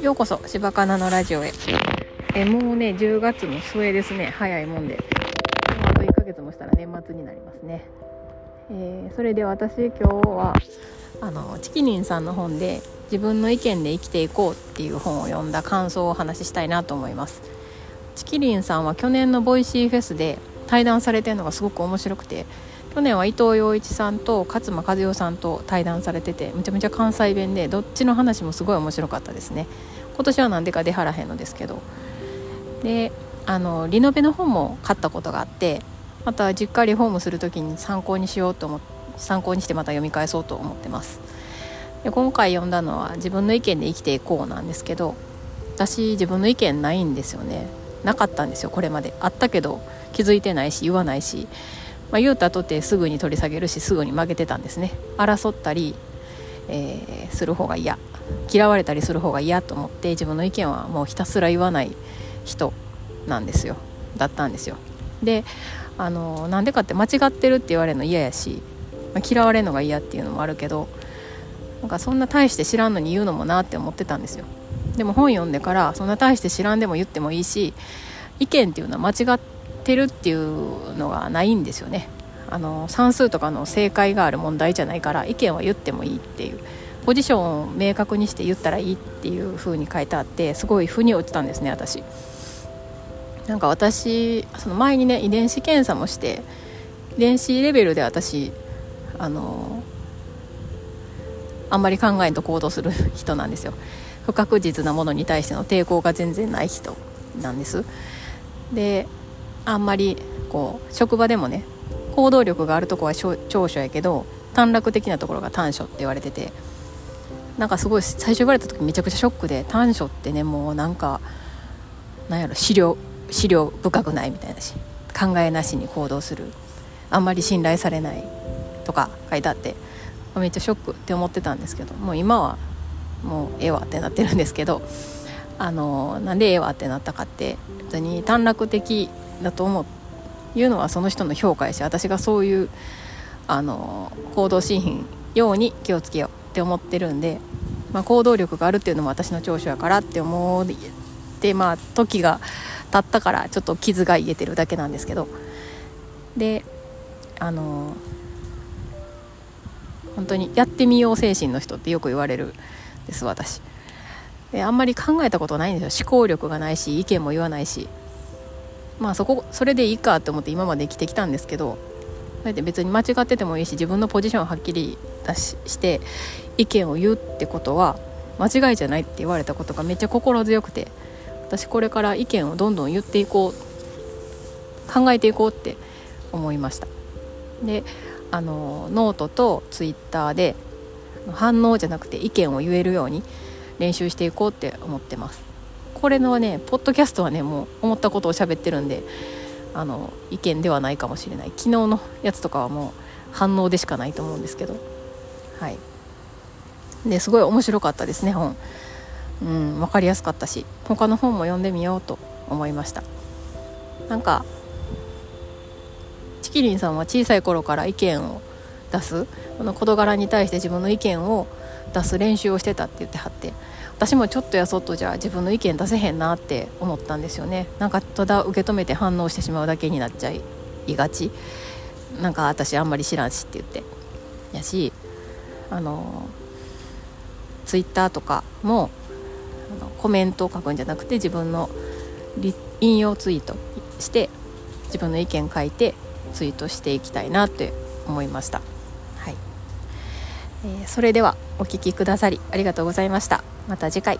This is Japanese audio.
ようこそ柴かなのラジオへ。えもうね10月の末ですね。早いもんで。あと1ヶ月もしたら年末になりますね、えー、それで私今日はあのちきりんさんの本で自分の意見で生きていこうっていう本を読んだ感想をお話ししたいなと思います。ちきりんさんは去年の Voicy フェスで対談されてるのがすごく面白くて去年は伊藤洋一さんと勝間和代さんと対談されててめちゃめちゃ関西弁でどっちの話もすごい面白かったですね。今年は何でか出はらへんのですけど。であのリノベの本も買ったことがあってまた実家リフォームする時に参考にしようと思参考にしてまた読み返そうと思ってます。で今回読んだのは自分の意見で生きていこうなんですけど私自分の意見ないんですよね。なかったんですよこれまで。あったけど気づいてないし言わないし。まあ、言うたとてすぐに取り下げるしすぐに負けてたんですね。争ったり、えー、する方が嫌。嫌われたりする方が嫌と思って自分の意見はもうひたすら言わない人なんですよ。だったんですよ。であのなんでかって間違ってるって言われるの嫌やし、まあ、嫌われるのが嫌っていうのもあるけどなんかそんな大して知らんのに言うのもなって思ってたんですよ。でも本読んでからそんな大して知らんでも言ってもいいし意見っていうのは間違っててるっていうのがないんですよね。あの算数とかの正解がある問題じゃないから意見は言ってもいいっていう。ポジションを明確にして言ったらいいっていう風に書いてあってすごい腑に落ちたんですね私。なんか私その前にね遺伝子検査もして遺伝子レベルで私あのあんまり考えんと行動する人なんですよ。不確実なものに対しての抵抗が全然ない人なんです。であんまりこう職場でもね行動力があるとこは長所やけど短絡的なところが短所って言われててなんかすごい最初言われた時めちゃくちゃショックで短所ってねもうなんかなんやろ資料資料深くないみたいなし考えなしに行動するあんまり信頼されないとか書いてあってめっちゃショックって思ってたんですけどもう今はもうええわってなってるんですけどあのなんでええわってなったかって別に短絡的だと思う。いうのはその人の評価やし私がそういうあの行動しひんように気をつけようって思ってるんで、まあ、行動力があるっていうのも私の長所やからって思ってまあ時が経ったからちょっと傷が癒えてるだけなんですけど。であの本当にやってみよう精神の人ってよく言われるです私。であんまり考えたことないんですよ。思考力がないし意見も言わないし。まあそこそれでいいかって思って今まで生きてきたんですけどそれで別に間違っててもいいし自分のポジションをはっきり出しして意見を言うってことは間違いじゃないって言われたことがめっちゃ心強くて私これから意見をどんどん言っていこう考えていこうって思いました。であのノートとツイッターで反応じゃなくて意見を言えるように練習していこうって思ってます。これのねポッドキャストはねもう思ったことを喋ってるんであの意見ではないかもしれない。昨日のやつとかはもう反応でしかないと思うんですけど。はい。ですごい面白かったですね本。うん分かりやすかったし。他の本も読んでみようと思いました。なんかチキリンさんは小さい頃から意見を出す？この事柄に対して自分の意見を出す練習をしてたって言ってはって。私もちょっとやそっとじゃ自分の意見出せへんなって思ったんですよね。なんかただ受け止めて反応してしまうだけになっちゃいがち。なんか私あんまり知らんしって言って。やしあのツイッターとかもあのコメントを書くんじゃなくて自分の引用ツイートして自分の意見書いてツイートしていきたいなって思いました。えー、それではお聴きくださりありがとうございました。また次回。